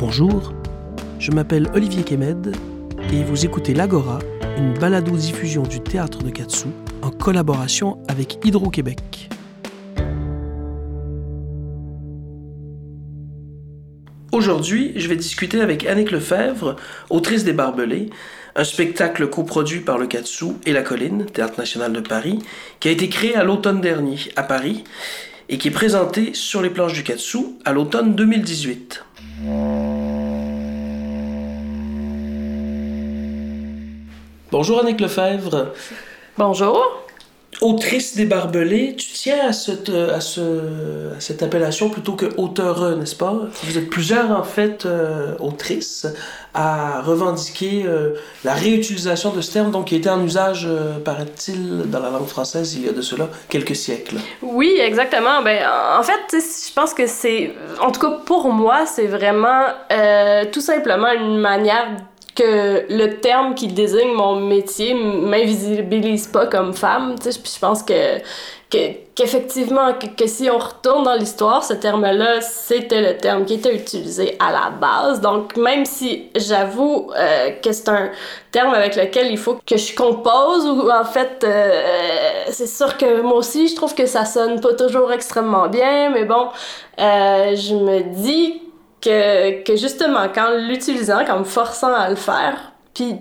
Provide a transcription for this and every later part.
Bonjour, je m'appelle Olivier Kemed et vous écoutez L'Agora, une balado-diffusion du théâtre de Katsu en collaboration avec Hydro-Québec. Aujourd'hui, je vais discuter avec Annick Lefebvre, autrice des Barbelés, un spectacle coproduit par le Katsu et la Colline, Théâtre national de Paris, qui a été créé à l'automne dernier à Paris et qui est présenté sur les planches du Katsu à l'automne 2018. Bonjour Annick Lefebvre. Bonjour. Autrice des Barbelés, tu tiens à cette, à ce, à cette appellation plutôt que auteure, n'est-ce pas? Vous êtes plusieurs, en fait, euh, autrices à revendiquer euh, la réutilisation de ce terme, donc qui était en usage, euh, paraît-il, dans la langue française il y a de cela quelques siècles. Oui, exactement. Ben, en fait, je pense que c'est, en tout cas pour moi, c'est vraiment tout simplement une manière que le terme qui désigne mon métier m'invisibilise pas comme femme. Tu sais, je pense que qu'effectivement, que, si on retourne dans l'histoire, ce terme-là, c'était le terme qui était utilisé à la base. Donc, même si j'avoue euh, que c'est un terme avec lequel il faut que je compose, ou en fait, euh, c'est sûr que moi aussi, je trouve que ça sonne pas toujours extrêmement bien, mais bon, euh, je me dis que, que justement, qu'en l'utilisant, qu'en me forçant à le faire, puis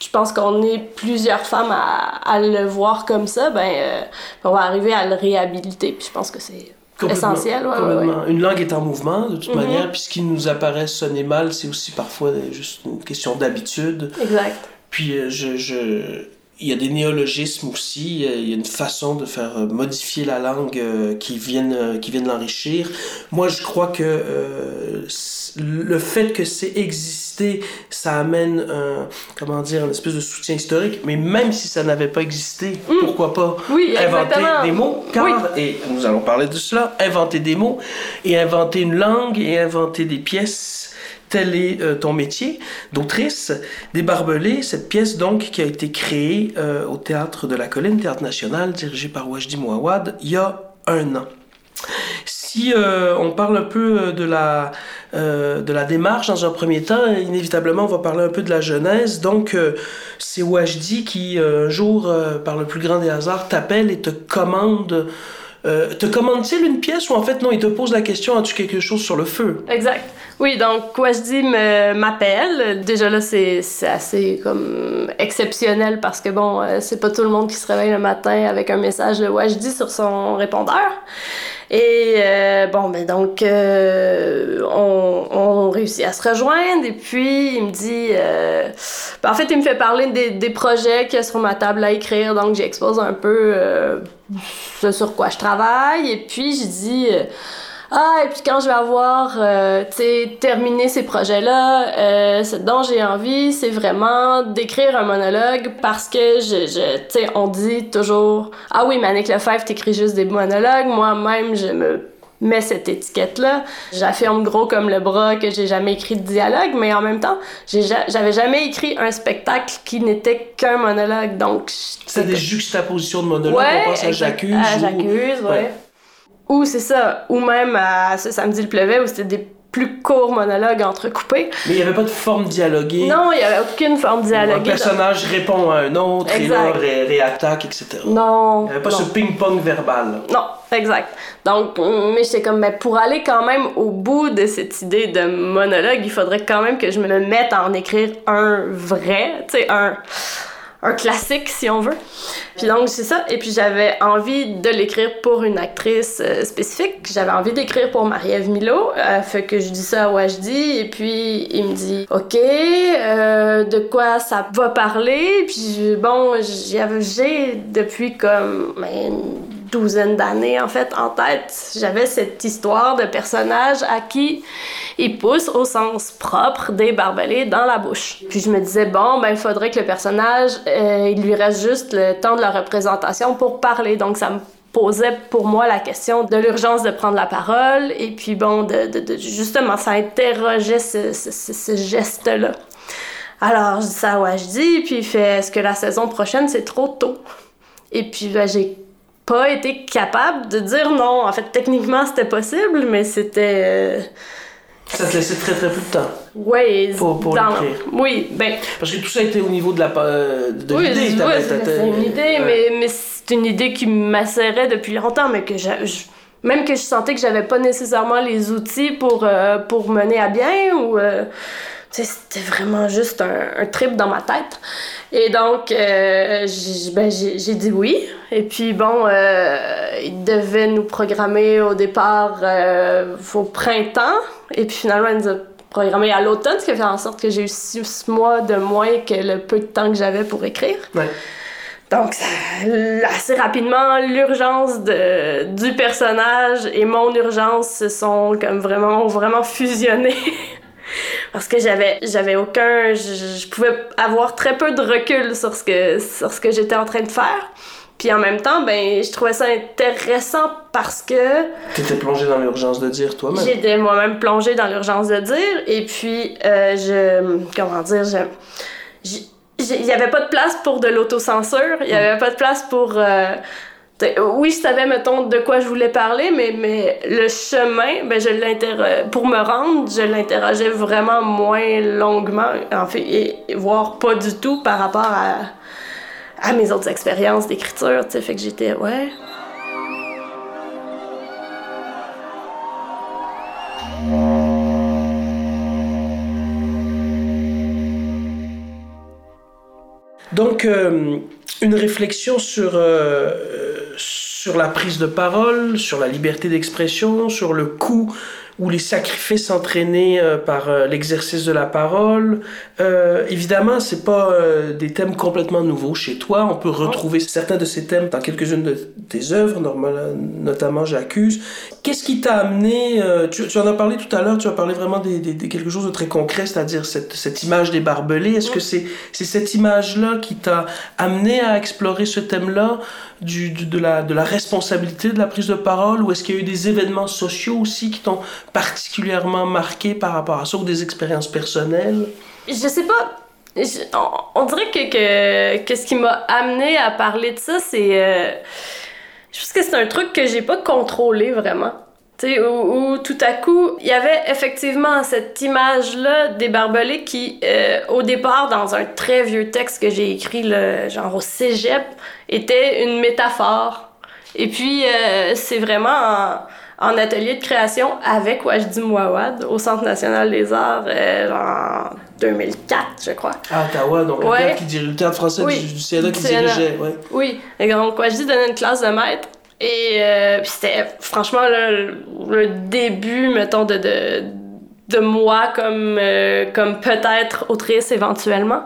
je pense qu'on est plusieurs femmes à, à, le voir comme ça, ben, euh, on va arriver à le réhabiliter, puis je pense que c'est essentiel. Ouais, complètement. Une langue est en mouvement, de toute mm-hmm. manière, puis ce qui nous apparaît sonner mal, c'est aussi parfois juste une question d'habitude. Exact. Puis euh, je, je il y a des néologismes aussi, il y a une façon de faire euh, modifier la langue euh, qui viennent, euh, qui viennent l'enrichir. Moi, je crois que le fait que c'est existé, ça amène un, comment dire, une espèce de soutien historique, mais même si ça n'avait pas existé, mm. pourquoi pas oui, inventer des mots, car, et nous allons parler de cela, inventer des mots, et inventer une langue, et inventer des pièces tel est euh, ton métier d'autrice. Des cette pièce donc qui a été créée euh, au Théâtre de la Colline, Théâtre National, dirigé par Wajdi Mouawad, il y a un an. Si euh, on parle un peu de la, de la démarche dans un premier temps, inévitablement on va parler un peu de la genèse. Donc c'est Wajdi qui un jour, par le plus grand des hasards, t'appelle et te commande euh, te commande-t-il une pièce ou en fait non, il te pose la question as-tu quelque chose sur le feu? Exact. Oui, donc Wajdi m'appelle. Déjà là, c'est assez comme exceptionnel parce que bon, euh, c'est pas tout le monde qui se réveille le matin avec un message de Wajdi sur son répondeur. Et euh, bon, ben donc, euh, on, on, réussit à se rejoindre. Et puis, il me dit. Euh, ben, en fait, il me fait parler des, des projets qu'il y a sur ma table à écrire. Donc, j'expose un peu ce sur quoi je travaille. Et puis, je dis. Ah, et puis quand je vais avoir, euh, tu sais, terminé ces projets-là, euh, ce dont j'ai envie, c'est vraiment d'écrire un monologue parce que, je, je tu sais, on dit toujours, ah oui, Manic Lefebvre, t'écris juste des monologues. Moi-même, je me mets cette étiquette-là. J'affirme gros comme le bras que j'ai jamais écrit de dialogue, mais en même temps, j'avais jamais écrit un spectacle qui n'était qu'un monologue. Donc, c'est des juxtapositions de monologues. Ouais, on pense à J'accuse. À J'accuse, ouais. Ou c'est ça, ou même à ce samedi le pleuvait où c'était des plus courts monologues entrecoupés. Mais il n'y avait pas de forme dialoguée. Non, il n'y avait aucune forme dialoguée. Un personnage répond à un autre, et là ré réattaque, etc. Non. Il n'y avait pas ce ping-pong verbal. Non, exact. Donc, mais j'étais comme, mais pour aller quand même au bout de cette idée de monologue, il faudrait quand même que je me mette à en écrire un vrai, tu sais, un un classique si on veut. Puis donc c'est ça. Et puis j'avais envie de l'écrire pour une actrice euh, spécifique. J'avais envie d'écrire pour Marie-Ève Milo. Euh, fait que je dis ça à Wajdi et puis il me dit OK, euh, de quoi ça va parler. Puis bon, j'ai depuis comme ben, douzaine d'années en fait en tête. J'avais cette histoire de personnage à qui il pousse au sens propre des barbelés dans la bouche. Puis je me disais bon ben il faudrait que le personnage euh, il lui reste juste le temps de la représentation pour parler. Donc ça me posait pour moi la question de l'urgence de prendre la parole et puis bon de, justement ça interrogeait ce, ce, geste-là. Alors je dis ça ouais je dis puis il fait est-ce que la saison prochaine c'est trop tôt? Et puis ben, j'ai pas été capable de dire non. En fait, techniquement, c'était possible, mais c'était. Euh, Ça te laissait très très peu de temps. Oui, pour, pour l'écrire. Oui, ben. Parce que tout ça était au niveau de la de oui, l'idée. Oui, c'est une idée, mais, mais c'est une idée qui m'assérait depuis longtemps, mais que je, même que je sentais que j'avais pas nécessairement les outils pour, euh, pour mener à bien ou. Euh, c'était vraiment juste un, un, trip dans ma tête. Et donc, euh, ben, j'ai dit oui. Et puis, bon, euh, ils devaient nous programmer au départ euh, au printemps. Et puis, finalement, ils nous ont programmé à l'automne, ce qui a fait en sorte que j'ai eu six mois de moins que le peu de temps que j'avais pour écrire. Donc, assez rapidement, l'urgence du personnage et mon urgence se sont comme vraiment, vraiment fusionnées. parce que j'avais j'avais aucun je, pouvais avoir très peu de recul sur ce que sur ce que j'étais en train de faire. Puis en même temps ben je trouvais ça intéressant parce que t'étais plongée dans l'urgence de dire toi-même. J'étais moi-même plongée dans l'urgence de dire. Et puis euh, je comment dire je il n'y avait pas de place pour de l'autocensure, il n'y avait pas de place pour euh, oui, je savais, mettons, de quoi je voulais parler, mais, mais le chemin, ben, je pour me rendre, je l'interrogeais vraiment moins longuement, en fait, et, voire pas du tout par rapport à, à mes autres expériences d'écriture, tu sais, fait que j'étais, ouais. Donc, euh, une réflexion sur euh, sur la prise de parole, sur la liberté d'expression, sur le coût ou les sacrifices entraînés euh, par euh, l'exercice de la parole. Euh, évidemment, c'est pas des thèmes complètement nouveaux chez toi. On peut retrouver certains de ces thèmes dans quelques-unes de tes œuvres, notamment J'accuse. Qu'est-ce qui t'a amené tu, en as parlé tout à l'heure. Tu as parlé vraiment de quelque chose de très concret, c'est-à-dire cette, cette, image des barbelés. Est-ce que c'est c'est cette image-là qui t'a amené à explorer ce thème-là du, de, la, de la responsabilité de la prise de parole, ou est-ce qu'il y a eu des événements sociaux aussi qui t'ont particulièrement marqué par rapport à ça ou des expériences personnelles? Je sais pas. on, dirait que, que, ce qui m'a amené à parler de ça, c'est. Euh, je pense que c'est un truc que j'ai pas contrôlé vraiment. Tu sais, où, tout à coup, il y avait effectivement cette image-là des barbelés qui, euh, au départ, dans un très vieux texte que j'ai écrit, le, genre au cégep, était une métaphore. Et puis, euh, c'est vraiment en, en atelier de création avec Wajdi Mouawad au Centre national des arts euh, en 2004, je crois. À Ottawa, donc le théâtre, qui dirige, le théâtre français du, du qui dirigeait. Ouais. Oui, et donc Wajdi donnait une classe de maître. Et euh, c'était franchement le, le, début, mettons, de, de, de moi comme, euh, comme peut-être autrice éventuellement.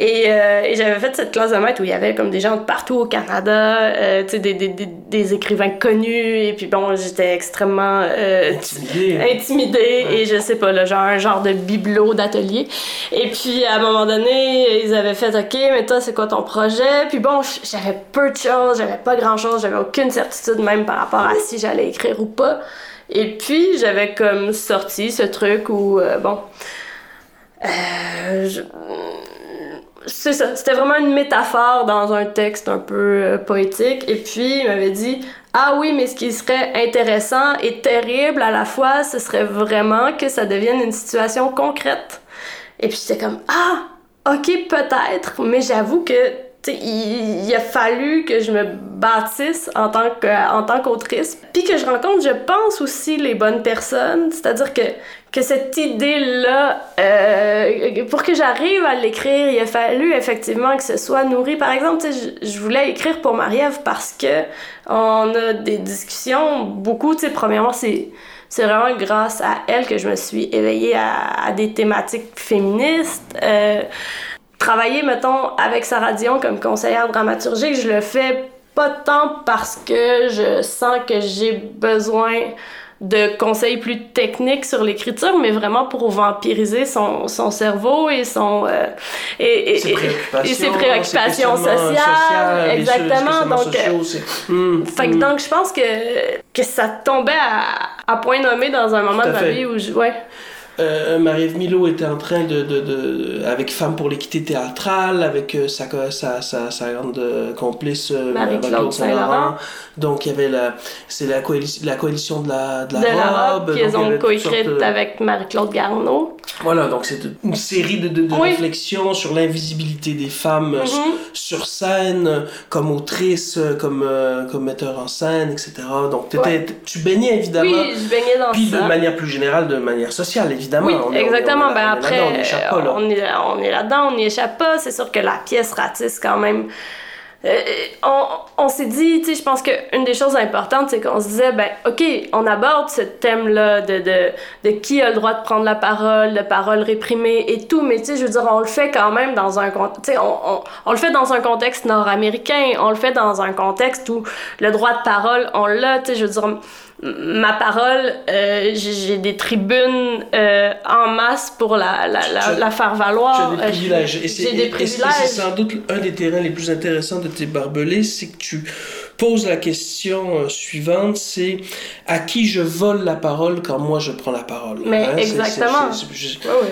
Euh, et, j'avais fait cette classe de maître où il y avait comme des gens de partout au Canada, euh, tu sais, des, des, des, écrivains connus. Et puis bon, j'étais extrêmement euh, intimidée. et je sais pas, là, genre un genre de bibelot d'atelier. Et puis à un moment donné, ils avaient fait OK, mais toi, c'est quoi ton projet? Puis bon, j'avais peu de choses, j'avais pas grand chose, j'avais aucune certitude même par rapport à si j'allais écrire ou pas. Et puis j'avais comme sorti ce truc où, bon. Je c'est ça, c'était vraiment une métaphore dans un texte un peu euh, poétique. Et puis, il m'avait dit Ah oui, mais ce qui serait intéressant et terrible à la fois, ce serait vraiment que ça devienne une situation concrète. Et puis, j'étais comme Ah, ok, peut-être, mais j'avoue que il, il, a fallu que je me bâtisse en tant en tant qu'autrice, puis que je rencontre, je pense aussi les bonnes personnes, c'est-à-dire que que cette idée-là, euh, pour que j'arrive à l'écrire, il a fallu effectivement que ce soit nourri. Par exemple, je, je voulais écrire pour Marie-Ève parce que on a des discussions beaucoup. Premièrement, c'est c'est vraiment grâce à elle que je me suis éveillée à, à des thématiques féministes. Euh, travailler, mettons, avec Sarah Dion comme conseillère dramaturgique, je le fais pas tant parce que je sens que j'ai besoin de conseils plus techniques sur l'écriture, mais vraiment pour vampiriser son, son cerveau et son euh, et, et, ses préoccupations, et ses préoccupations sociales, exactement. Donc, euh, hmm, fait que, hmm. donc je pense que que ça tombait à, à point nommé dans un moment de ma vie où je ouais. Euh, Marie-Ève Milo était en train de, de, de, avec Femmes pour l'équité théâtrale, avec euh, sa, sa, sa, sa, grande euh, complice Marie-Claude Saint-Laurent. Donc il y avait la, c'est la, coalition, la coalition de la, de la, de la robe. qu'ils ont coécrite avec Marie-Claude Garneau. Voilà, donc c'est une série de, de, réflexions sur l'invisibilité des femmes mm-hmm. sur scène, comme autrice, comme, comme metteur en scène, etc. Donc tu baignais évidemment. Oui, je baignais dans Puis de manière plus générale, de manière sociale, évidemment oui, exactement. ben après, on, est, on est là-dedans, on n'y échappe pas. C'est sûr que la pièce ratisse quand même. Euh, on, on s'est dit, tu sais, je pense qu'une des choses importantes, c'est qu'on se disait, ben, OK, on aborde ce thème-là de, de, de, qui a le droit de prendre la parole, de parole réprimée et tout, mais tu sais, je veux dire, on le fait quand même dans un sais, on, on, on, le fait dans un contexte nord-américain, on le fait dans un contexte où le droit de parole, on l'a, tu sais, je veux dire, ma parole, euh, j'ai des tribunes euh, en masse pour la, la, la, la faire valoir. Tu as des privilèges. c'est sans doute un des terrains les plus intéressants de tes barbelés, c'est que tu poses la question euh, suivante, c'est à qui je vole la parole quand moi je prends la parole. Mais hein? exactement.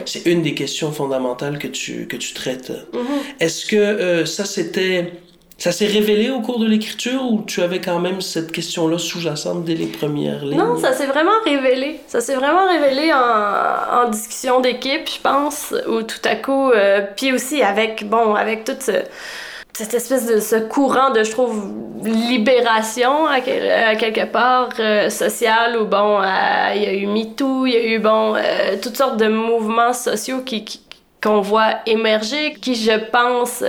C'est une des questions fondamentales que tu, que tu traites. Mm-hmm. Est-ce que ça c'était ça s'est révélé au cours de l'écriture ou tu avais quand même cette question-là sous-jacente dès les premières lignes? Non, ça s'est vraiment révélé. Ça s'est vraiment révélé en, discussion d'équipe, je pense, où tout à coup, euh, puis aussi avec, bon, avec toute cette espèce de ce courant de, je trouve, libération à, quelque part euh, social où, bon, euh, il y a eu MeToo, il y a eu, bon, toutes sortes de mouvements sociaux qui, qu'on voit émerger, qui, je pense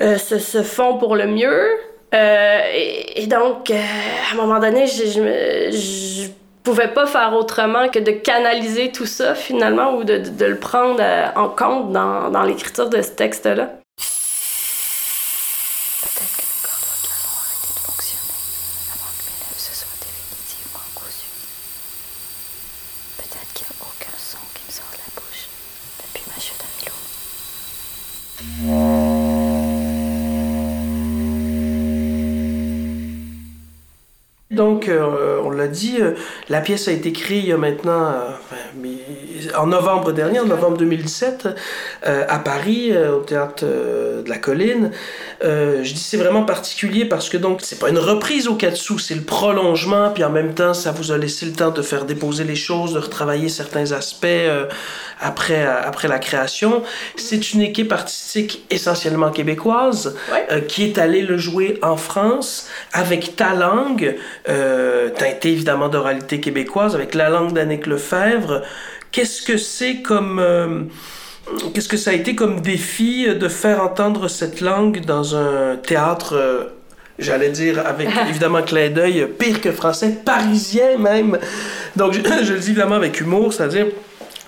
euh, se, se, font pour le mieux. Euh, et, donc, euh, à un moment donné, je, je, je, pouvais pas faire autrement que de canaliser tout ça finalement ou de, de, de le prendre euh, en compte dans, dans l'écriture de ce texte-là. Donc, euh, on l'a dit, euh, la pièce a été créée il y a maintenant, euh, en novembre dernier, en novembre 2017, à Paris, au théâtre de la Colline. Je dis c'est vraiment particulier parce que donc c'est pas une reprise au Katsu, c'est le prolongement, puis en même temps ça vous a laissé le temps de faire déposer les choses, de retravailler certains aspects après, après la création. C'est une équipe artistique essentiellement québécoise qui est allée le jouer en France avec ta langue euh, teintée évidemment d'oralité québécoise, avec la langue d'Annick Lefebvre. Qu'est-ce que c'est comme... Qu'est-ce que ça a été comme défi de faire entendre cette langue dans un théâtre euh, j'allais dire avec évidemment clin d'œil pire que français, parisien même? Donc je, je le dis évidemment avec humour, c'est-à-dire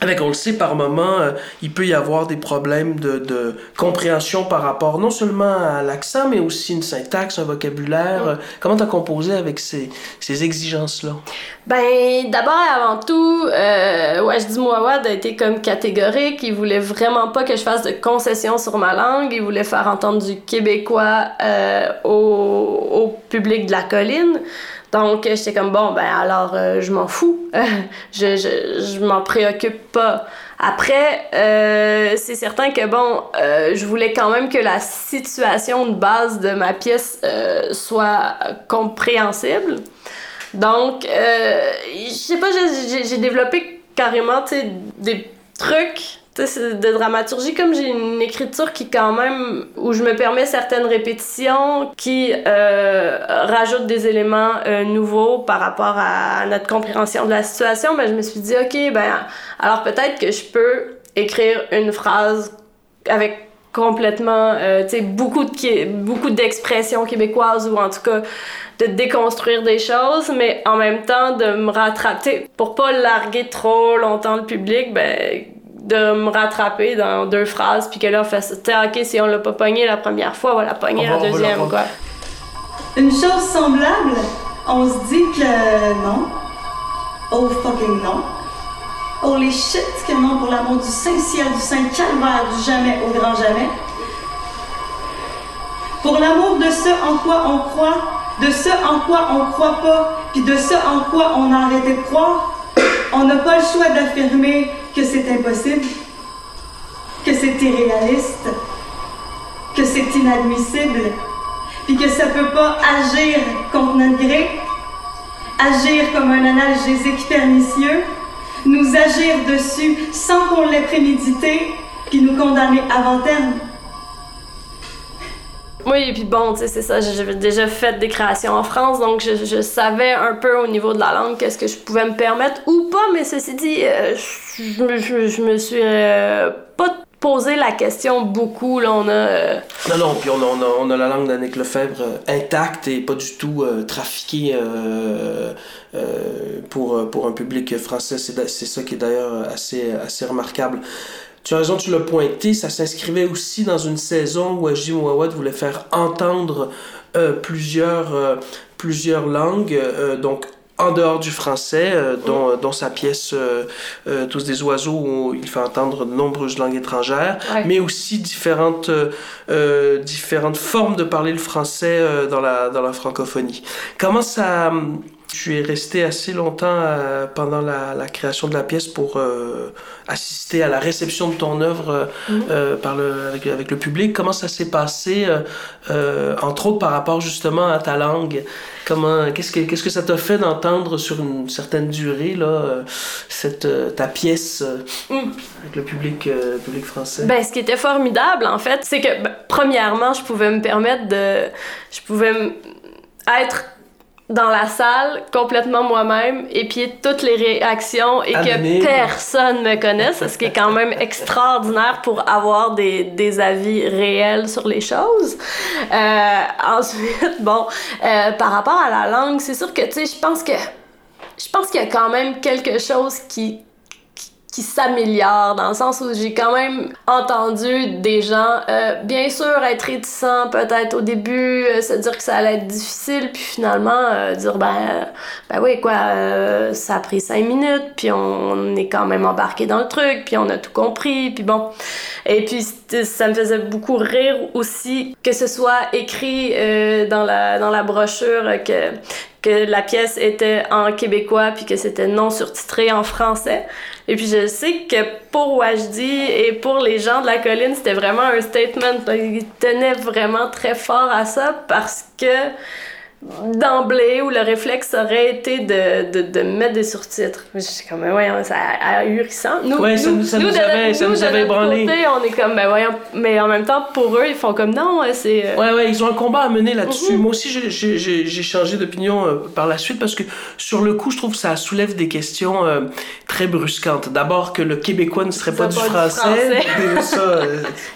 avec, on le sait, par moment, euh, il peut y avoir des problèmes de, de, compréhension par rapport non seulement à l'accent, mais aussi une syntaxe, un vocabulaire. Mm. comment tu as composé avec ces, ces exigences-là? Ben, d'abord et avant tout, euh, Wajdi Mouawad a été comme catégorique. Il voulait vraiment pas que je fasse de concessions sur ma langue. Il voulait faire entendre du québécois euh, au, au public de la colline. Donc, j'étais comme, bon, ben alors, euh, je m'en fous. je je, m'en préoccupe pas. Après, euh, c'est certain que, bon, euh, je voulais quand même que la situation de base de ma pièce euh, soit compréhensible. Donc, euh, je sais pas, j'ai développé carrément, des trucs de dramaturgie, comme j'ai une écriture qui quand même, où je me permets certaines répétitions, qui euh, rajoutent des éléments euh, nouveaux par rapport à notre compréhension de la situation, ben, je me suis dit, ok, ben, alors peut-être que je peux écrire une phrase avec complètement, euh, tu sais, beaucoup de beaucoup d'expressions québécoises ou en tout cas de déconstruire des choses, mais en même temps de me rattraper pour pas larguer trop longtemps le public, ben de me rattraper dans deux phrases, puis que là, on fait ça. ok, si on l'a pas pogné la première fois, on va la pogner la deuxième, quoi. Une chose semblable, on se dit que non. Oh fucking non. Holy shit que non, pour l'amour du Saint-Ciel, du Saint-Calvaire, du jamais au grand jamais. Pour l'amour de ce en quoi on croit, de ce en quoi on croit pas, puis de ce en quoi on a arrêté de croire, On n'a pas le choix d'affirmer que c'est impossible, que c'est irréaliste, que c'est inadmissible, puis que ça peut pas agir contre notre gré, agir comme un analgésique pernicieux, nous agir dessus sans qu'on l'ait prémédité, puis nous condamner avant terme. Oui, et puis bon, tu sais, c'est ça, j'avais déjà fait des créations en France, donc je, je, savais un peu au niveau de la langue qu'est-ce que je pouvais me permettre ou pas, mais ceci dit, euh, je, me, je, me suis euh, pas posé la question beaucoup, là, on a... Euh, non, non, puis on a, on a, on a la langue d'Annick Lefebvre intacte et pas du tout trafiquée pour, pour un public français, c'est ça qui est d'ailleurs assez, assez remarquable. Tu as raison, tu l'as pointé, ça s'inscrivait aussi dans une saison où Ajim Mouawad voulait faire entendre euh, plusieurs, euh, plusieurs langues, euh, donc en dehors du français, dont, dont, sa pièce Tous des oiseaux, où il fait entendre de nombreuses langues étrangères, mais aussi différentes, différentes formes de parler le français dans, la, dans la francophonie. Comment ça tu es resté assez longtemps euh, pendant la, la, création de la pièce pour euh, assister à la réception de ton œuvre euh, mhm. par le, avec, avec, le public. Comment ça s'est passé, entre autres par rapport justement à ta langue? Comment, qu'est-ce que, qu'est-ce que ça t'a fait d'entendre sur une certaine durée là, cette, ta pièce mhm. avec le public, public français? Ben, ce qui était formidable en fait, c'est que ben, premièrement, je pouvais me permettre de, je pouvais être dans la salle complètement moi-même et puis toutes les réactions et que personne me connaisse, ce qui est quand même extraordinaire pour avoir des, des avis réels sur les choses. Euh, ensuite, bon, euh, par rapport à la langue, c'est sûr que, tu sais, je pense que je pense qu'il y a quand même quelque chose qui, s'améliore dans le sens où j'ai quand même entendu des gens euh, bien sûr être réticents peut-être au début euh, se dire que ça allait être difficile puis finalement euh, dire ben ben oui quoi ça a pris cinq minutes puis on, est quand même embarqué dans le truc puis on a tout compris puis bon. Et puis ça me faisait beaucoup rire aussi que ce soit écrit dans la dans la brochure que que la pièce était en québécois puis que c'était non surtitré en français. Et puis je sais que pour Wajdi et pour les gens de la colline, c'était vraiment un statement. Ils tenaient vraiment très fort à ça parce que d'emblée où le réflexe aurait été de, de, de mettre des surtitres. Je suis comme, ben voyons, c'est ahurissant. Nous, ouais, nous, ça nous, avait, ça nous avait ébranlé. Côté, on est comme, ben voyons, mais en même temps, pour eux, ils font comme, non, c'est... Euh, ouais, ouais, ils ont un combat à mener là-dessus. Mhm. Moi aussi, j'ai changé d'opinion euh, par la suite parce que sur le coup, je trouve que ça soulève des questions euh, très brusquantes. D'abord, que le québécois ne serait pas, du français. ça,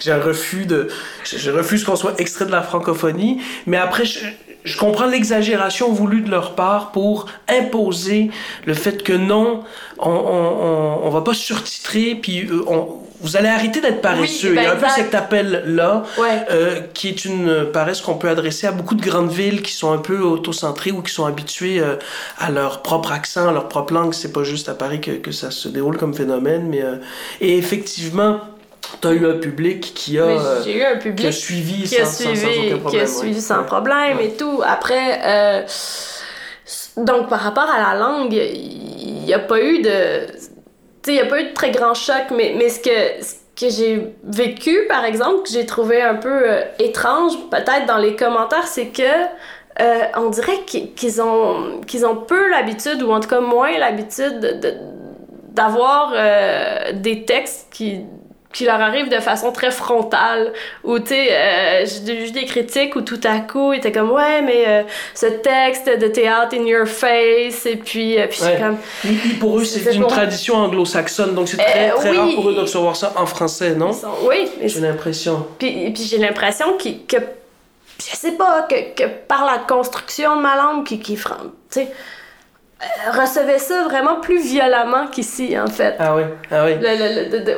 j'ai un refus de... Je refuse qu'on soit extrait de la francophonie. Mais après, je, je comprends l'exagération voulue de leur part pour imposer le fait que non, on, on, on, va pas surtitrer, puis euh, on, vous allez arrêter d'être paresseux. Il y a un peu cet appel-là, euh, qui est une paresse qu'on peut adresser à beaucoup de grandes villes qui sont un peu autocentrées ou qui sont habituées euh, à leur propre accent, à leur propre langue. C'est pas juste à Paris que, que ça se déroule comme phénomène, mais et effectivement, tu as eu un public qui a, un public qui a suivi, sans, suivi, sans, aucun problème. Qui a suivi sans problème et tout. Après, euh, donc par rapport à la langue, il n'y a pas eu de. il n'y a pas eu de très grand choc, mais, mais ce que, ce que j'ai vécu, par exemple, que j'ai trouvé un peu euh, étrange, peut-être dans les commentaires, c'est que. Euh, on dirait qu'ils ont, qu'ils ont peu l'habitude, ou en tout cas moins l'habitude d'avoir des textes qui qui leur arrive de façon très frontale où tu sais euh, j'ai vu des critiques où tout à coup ils étaient comme ouais mais euh, ce texte de théâtre in your face et puis euh, puis ouais. comme pour eux c'est une tradition anglo-saxonne donc c'est très très rare pour eux de recevoir ça en français non? Oui j'ai l'impression. Puis, puis j'ai l'impression que je sais pas que, que par la construction de ma langue qui qui tu sais euh, recevait ça vraiment plus violemment qu'ici, en fait. Ah oui, ah oui.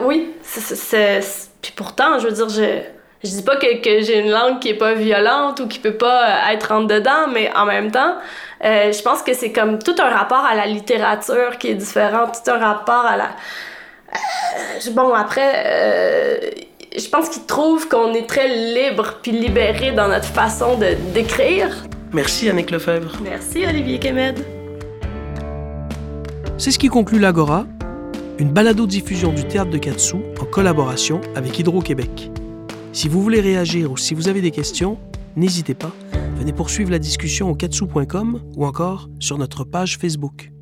oui, c'est... Puis pourtant, je veux dire, je, je dis pas que, que j'ai une langue qui est pas violente ou qui peut pas euh, être en dedans, mais en même temps, euh, je pense que c'est comme tout un rapport à la littérature qui est différent, tout un rapport à la... bon, après... je pense qu'ils trouvent qu'on est très libre puis libéré dans notre façon de d'écrire. Merci Annick Lefebvre. Merci Olivier Kemed. C'est ce qui conclut l'Agora, une balado-diffusion du théâtre de Katsu en collaboration avec Hydro-Québec. Si vous voulez réagir ou si vous avez des questions, n'hésitez pas, venez poursuivre la discussion au katsu.com ou encore sur notre page Facebook.